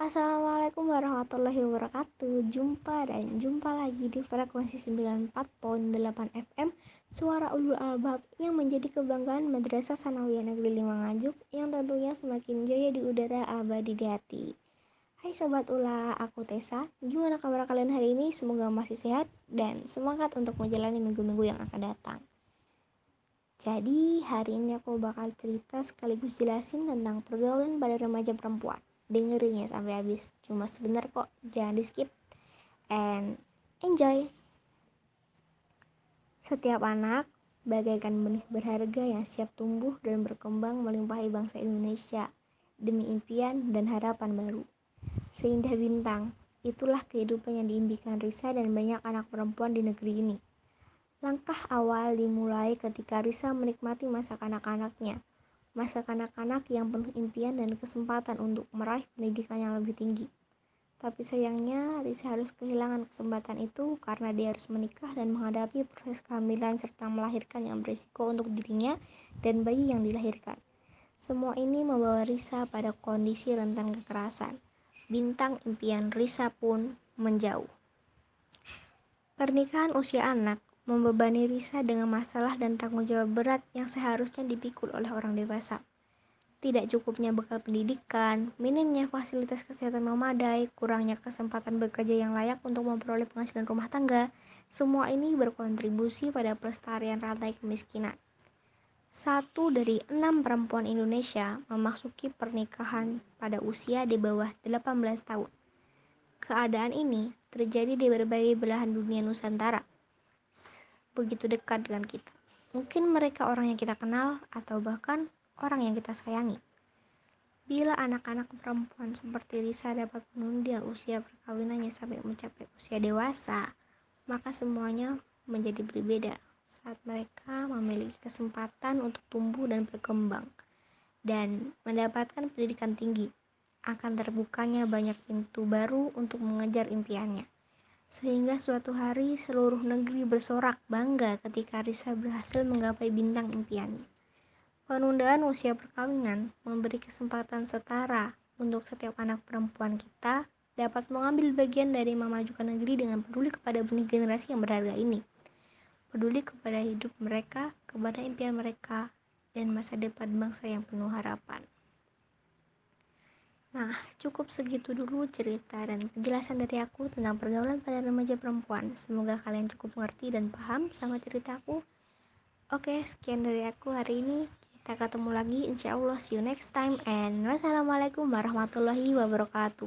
Assalamualaikum warahmatullahi wabarakatuh. Jumpa dan jumpa lagi di frekuensi 94.8 FM Suara Ulul Albab yang menjadi kebanggaan Madrasah Sanawiyah Negeri 5 Ngajuk Yang tentunya semakin jaya di udara abadi di hati. Hai Sobat Ula, aku Tessa. Gimana kabar kalian hari ini? Semoga masih sehat dan semangat untuk menjalani minggu-minggu yang akan datang. Jadi hari ini aku bakal cerita sekaligus jelasin tentang pergaulan pada remaja perempuan dengerin ya sampai habis. Cuma sebentar kok jangan di skip and enjoy. Setiap anak bagaikan benih berharga yang siap tumbuh dan berkembang melimpahi bangsa Indonesia demi impian dan harapan baru. Seindah bintang itulah kehidupan yang diimpikan Risa dan banyak anak perempuan di negeri ini. Langkah awal dimulai ketika Risa menikmati masa kanak-kanaknya masa kanak-kanak yang penuh impian dan kesempatan untuk meraih pendidikan yang lebih tinggi. Tapi sayangnya, Risa harus kehilangan kesempatan itu karena dia harus menikah dan menghadapi proses kehamilan serta melahirkan yang berisiko untuk dirinya dan bayi yang dilahirkan. Semua ini membawa Risa pada kondisi rentan kekerasan. Bintang impian Risa pun menjauh. Pernikahan usia anak membebani Risa dengan masalah dan tanggung jawab berat yang seharusnya dipikul oleh orang dewasa. Tidak cukupnya bekal pendidikan, minimnya fasilitas kesehatan memadai, kurangnya kesempatan bekerja yang layak untuk memperoleh penghasilan rumah tangga, semua ini berkontribusi pada pelestarian rantai kemiskinan. Satu dari enam perempuan Indonesia memasuki pernikahan pada usia di bawah 18 tahun. Keadaan ini terjadi di berbagai belahan dunia Nusantara, begitu dekat dengan kita. Mungkin mereka orang yang kita kenal atau bahkan orang yang kita sayangi. Bila anak-anak perempuan seperti Risa dapat menunda usia perkawinannya sampai mencapai usia dewasa, maka semuanya menjadi berbeda saat mereka memiliki kesempatan untuk tumbuh dan berkembang dan mendapatkan pendidikan tinggi akan terbukanya banyak pintu baru untuk mengejar impiannya. Sehingga suatu hari seluruh negeri bersorak bangga ketika Risa berhasil menggapai bintang impiannya. Penundaan usia perkawinan memberi kesempatan setara untuk setiap anak perempuan kita dapat mengambil bagian dari memajukan negeri dengan peduli kepada benih generasi yang berharga ini. Peduli kepada hidup mereka, kepada impian mereka, dan masa depan bangsa yang penuh harapan. Nah, cukup segitu dulu cerita dan penjelasan dari aku tentang pergaulan pada remaja perempuan. Semoga kalian cukup mengerti dan paham sama ceritaku. Oke, sekian dari aku hari ini. Kita ketemu lagi insya Allah. See you next time and wassalamualaikum warahmatullahi wabarakatuh.